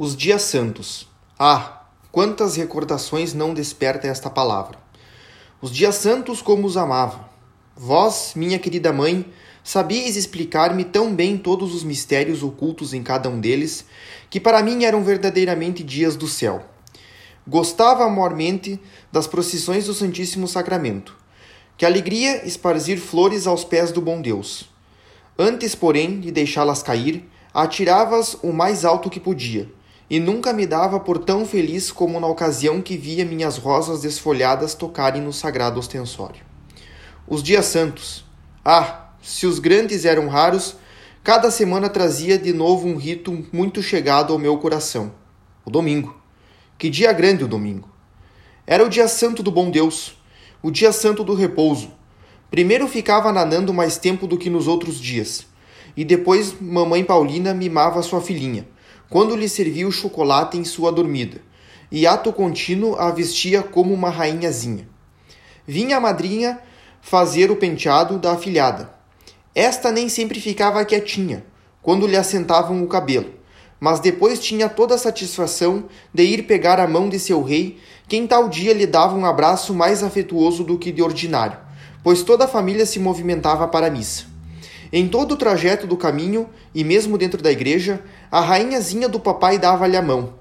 Os dias santos. Ah, quantas recordações não desperta esta palavra. Os dias santos como os amava. Vós, minha querida mãe, sabíeis explicar-me tão bem todos os mistérios ocultos em cada um deles, que para mim eram verdadeiramente dias do céu. Gostava amormente das procissões do Santíssimo Sacramento. Que alegria esparzir flores aos pés do bom Deus. Antes, porém, de deixá-las cair, atirava-as o mais alto que podia e nunca me dava por tão feliz como na ocasião que via minhas rosas desfolhadas tocarem no sagrado ostensório. Os dias santos. Ah, se os grandes eram raros, cada semana trazia de novo um rito muito chegado ao meu coração. O domingo. Que dia grande o domingo! Era o dia santo do bom Deus, o dia santo do repouso. Primeiro ficava nanando mais tempo do que nos outros dias, e depois mamãe Paulina mimava sua filhinha quando lhe servia o chocolate em sua dormida, e ato contínuo a vestia como uma rainhazinha. Vinha a madrinha fazer o penteado da afilhada. Esta nem sempre ficava quietinha, quando lhe assentavam o cabelo, mas depois tinha toda a satisfação de ir pegar a mão de seu rei, que em tal dia lhe dava um abraço mais afetuoso do que de ordinário, pois toda a família se movimentava para a missa. Em todo o trajeto do caminho, e mesmo dentro da igreja, a rainhazinha do papai dava-lhe a mão.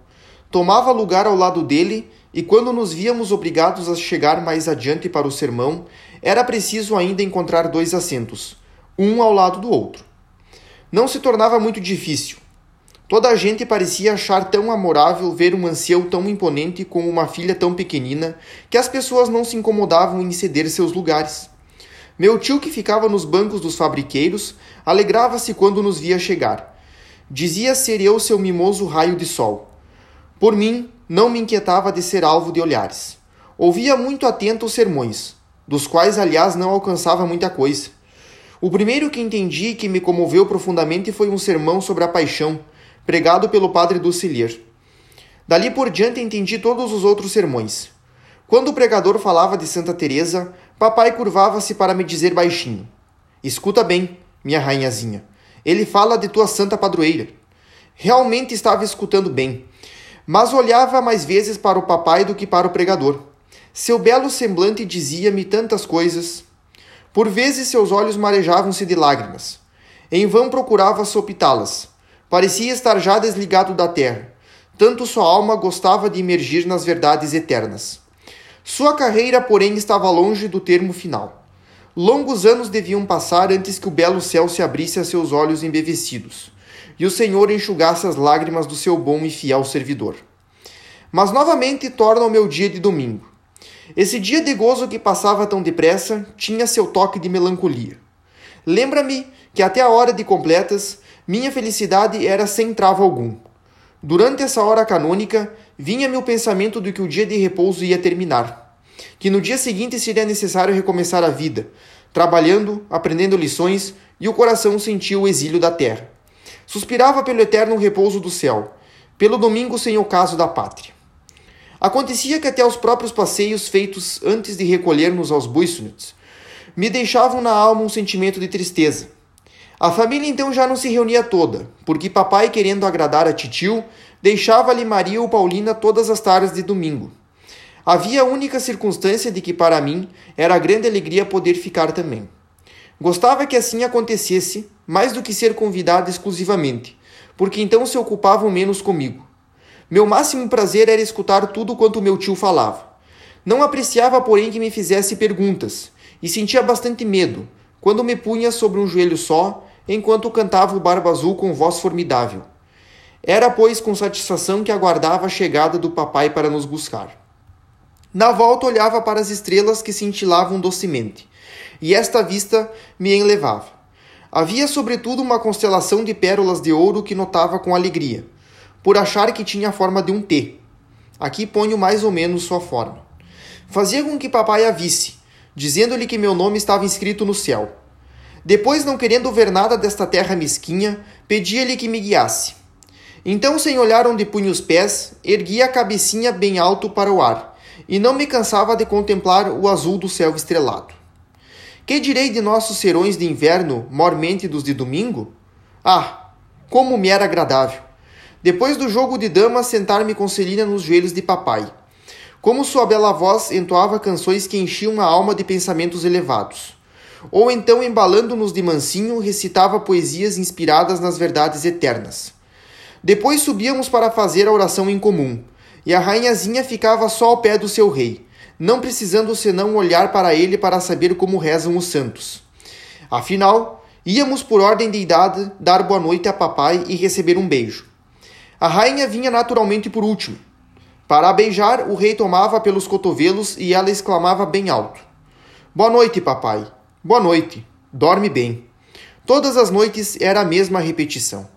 Tomava lugar ao lado dele, e quando nos víamos obrigados a chegar mais adiante para o sermão, era preciso ainda encontrar dois assentos, um ao lado do outro. Não se tornava muito difícil. Toda a gente parecia achar tão amorável ver um ancião tão imponente com uma filha tão pequenina que as pessoas não se incomodavam em ceder seus lugares. Meu tio, que ficava nos bancos dos fabriqueiros, alegrava-se quando nos via chegar. Dizia ser eu seu mimoso raio de sol. Por mim, não me inquietava de ser alvo de olhares. Ouvia muito atento os sermões, dos quais, aliás, não alcançava muita coisa. O primeiro que entendi e que me comoveu profundamente foi um sermão sobre a paixão, pregado pelo padre Ducilier. Dali por diante entendi todos os outros sermões. Quando o pregador falava de Santa Teresa, papai curvava-se para me dizer baixinho: Escuta bem, minha rainhazinha. Ele fala de tua santa padroeira. Realmente estava escutando bem, mas olhava mais vezes para o papai do que para o pregador. Seu belo semblante dizia-me tantas coisas. Por vezes seus olhos marejavam-se de lágrimas. Em vão procurava sopitá-las. Parecia estar já desligado da terra. Tanto sua alma gostava de emergir nas verdades eternas. Sua carreira, porém, estava longe do termo final. Longos anos deviam passar antes que o belo céu se abrisse a seus olhos embevecidos, e o Senhor enxugasse as lágrimas do seu bom e fiel servidor. Mas novamente torna o meu dia de domingo. Esse dia de gozo que passava tão depressa tinha seu toque de melancolia. Lembra-me que até a hora de completas, minha felicidade era sem travo algum. Durante essa hora canônica, vinha-me o pensamento de que o dia de repouso ia terminar, que no dia seguinte seria necessário recomeçar a vida, trabalhando, aprendendo lições, e o coração sentia o exílio da terra. Suspirava pelo eterno repouso do céu, pelo domingo sem ocaso da pátria. Acontecia que até os próprios passeios feitos antes de recolher-nos aos Buissonets me deixavam na alma um sentimento de tristeza, a família então já não se reunia toda, porque papai, querendo agradar a titio, deixava-lhe Maria ou Paulina todas as tardes de domingo. Havia a única circunstância de que para mim era grande alegria poder ficar também. Gostava que assim acontecesse, mais do que ser convidado exclusivamente, porque então se ocupavam menos comigo. Meu máximo prazer era escutar tudo quanto meu tio falava. Não apreciava, porém, que me fizesse perguntas, e sentia bastante medo, quando me punha sobre um joelho só enquanto cantava o Barba Azul com voz formidável. Era, pois, com satisfação que aguardava a chegada do papai para nos buscar. Na volta olhava para as estrelas que cintilavam docemente, e esta vista me enlevava. Havia, sobretudo, uma constelação de pérolas de ouro que notava com alegria, por achar que tinha a forma de um T. Aqui ponho mais ou menos sua forma. Fazia com que papai a visse, dizendo-lhe que meu nome estava inscrito no céu. Depois, não querendo ver nada desta terra mesquinha, pedia-lhe que me guiasse. Então, sem olhar onde punha os pés, erguia a cabecinha bem alto para o ar, e não me cansava de contemplar o azul do céu estrelado. Que direi de nossos serões de inverno, mormente dos de domingo? Ah, como me era agradável! Depois do jogo de damas, sentar-me com Celina nos joelhos de papai. Como sua bela voz entoava canções que enchiam a alma de pensamentos elevados. Ou então, embalando-nos de mansinho, recitava poesias inspiradas nas verdades eternas. Depois subíamos para fazer a oração em comum, e a rainhazinha ficava só ao pé do seu rei, não precisando senão olhar para ele para saber como rezam os santos. Afinal, íamos por ordem de idade dar boa noite a papai e receber um beijo. A rainha vinha naturalmente por último. Para a beijar, o rei tomava pelos cotovelos e ela exclamava bem alto: Boa noite, papai. Boa noite. Dorme bem. Todas as noites era a mesma repetição.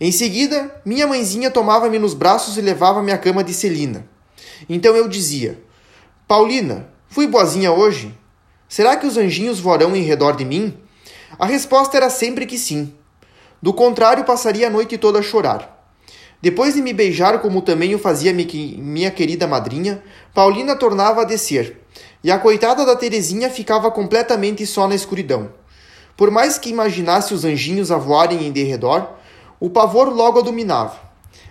Em seguida, minha mãezinha tomava-me nos braços e levava-me à cama de Celina. Então eu dizia: Paulina, fui boazinha hoje? Será que os anjinhos voarão em redor de mim? A resposta era sempre que sim. Do contrário, passaria a noite toda a chorar. Depois de me beijar, como também o fazia minha querida madrinha, Paulina tornava a descer, e a coitada da Terezinha ficava completamente só na escuridão. Por mais que imaginasse os anjinhos a voarem em derredor, o pavor logo a dominava.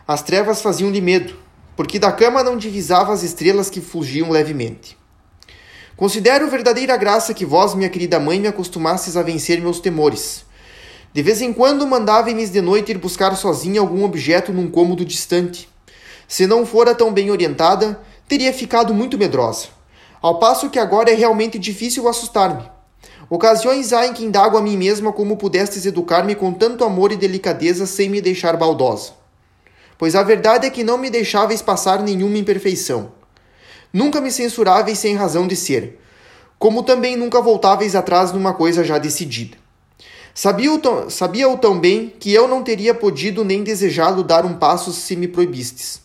As trevas faziam-lhe medo, porque da cama não divisava as estrelas que fugiam levemente. Considero verdadeira graça que vós, minha querida mãe, me acostumastes a vencer meus temores. De vez em quando mandava-me de noite ir buscar sozinha algum objeto num cômodo distante. Se não fora tão bem orientada, teria ficado muito medrosa. Ao passo que agora é realmente difícil assustar-me. Ocasiões há em que indago a mim mesma como pudestes educar-me com tanto amor e delicadeza sem me deixar baldosa. Pois a verdade é que não me deixáveis passar nenhuma imperfeição. Nunca me censuráveis sem razão de ser, como também nunca voltáveis atrás numa coisa já decidida. Sabia-o sabia tão bem que eu não teria podido nem desejado dar um passo se me proibistes.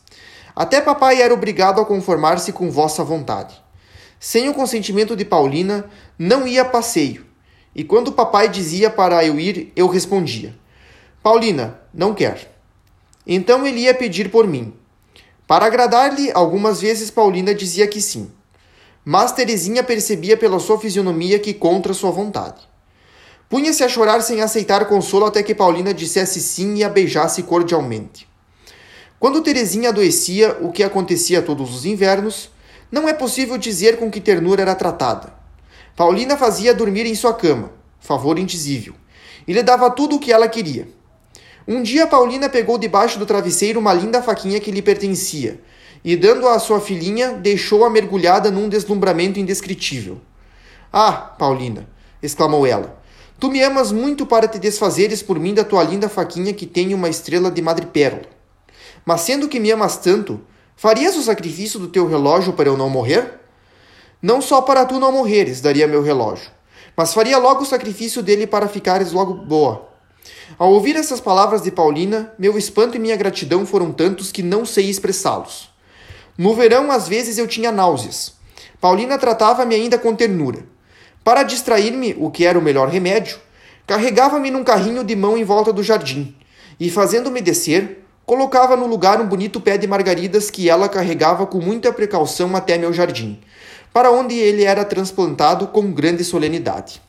Até papai era obrigado a conformar-se com vossa vontade. Sem o consentimento de Paulina, não ia a passeio, e quando papai dizia para eu ir, eu respondia: Paulina, não quer. Então ele ia pedir por mim. Para agradar-lhe, algumas vezes Paulina dizia que sim. Mas Terezinha percebia pela sua fisionomia que contra sua vontade. Punha-se a chorar sem aceitar consolo até que Paulina dissesse sim e a beijasse cordialmente. Quando Terezinha adoecia, o que acontecia todos os invernos, não é possível dizer com que ternura era tratada. Paulina fazia dormir em sua cama, favor indizível, e lhe dava tudo o que ela queria. Um dia Paulina pegou debaixo do travesseiro uma linda faquinha que lhe pertencia, e dando-a à sua filhinha, deixou-a mergulhada num deslumbramento indescritível. Ah, Paulina! exclamou ela. Tu me amas muito para te desfazeres por mim da tua linda faquinha que tem uma estrela de madrepérola. Mas sendo que me amas tanto, farias o sacrifício do teu relógio para eu não morrer? Não só para tu não morreres, daria meu relógio, mas faria logo o sacrifício dele para ficares logo boa. Ao ouvir essas palavras de Paulina, meu espanto e minha gratidão foram tantos que não sei expressá-los. No verão, às vezes eu tinha náuseas. Paulina tratava-me ainda com ternura. Para distrair-me, o que era o melhor remédio, carregava-me num carrinho de mão em volta do jardim e, fazendo-me descer, colocava no lugar um bonito pé de margaridas que ela carregava com muita precaução até meu jardim, para onde ele era transplantado com grande solenidade.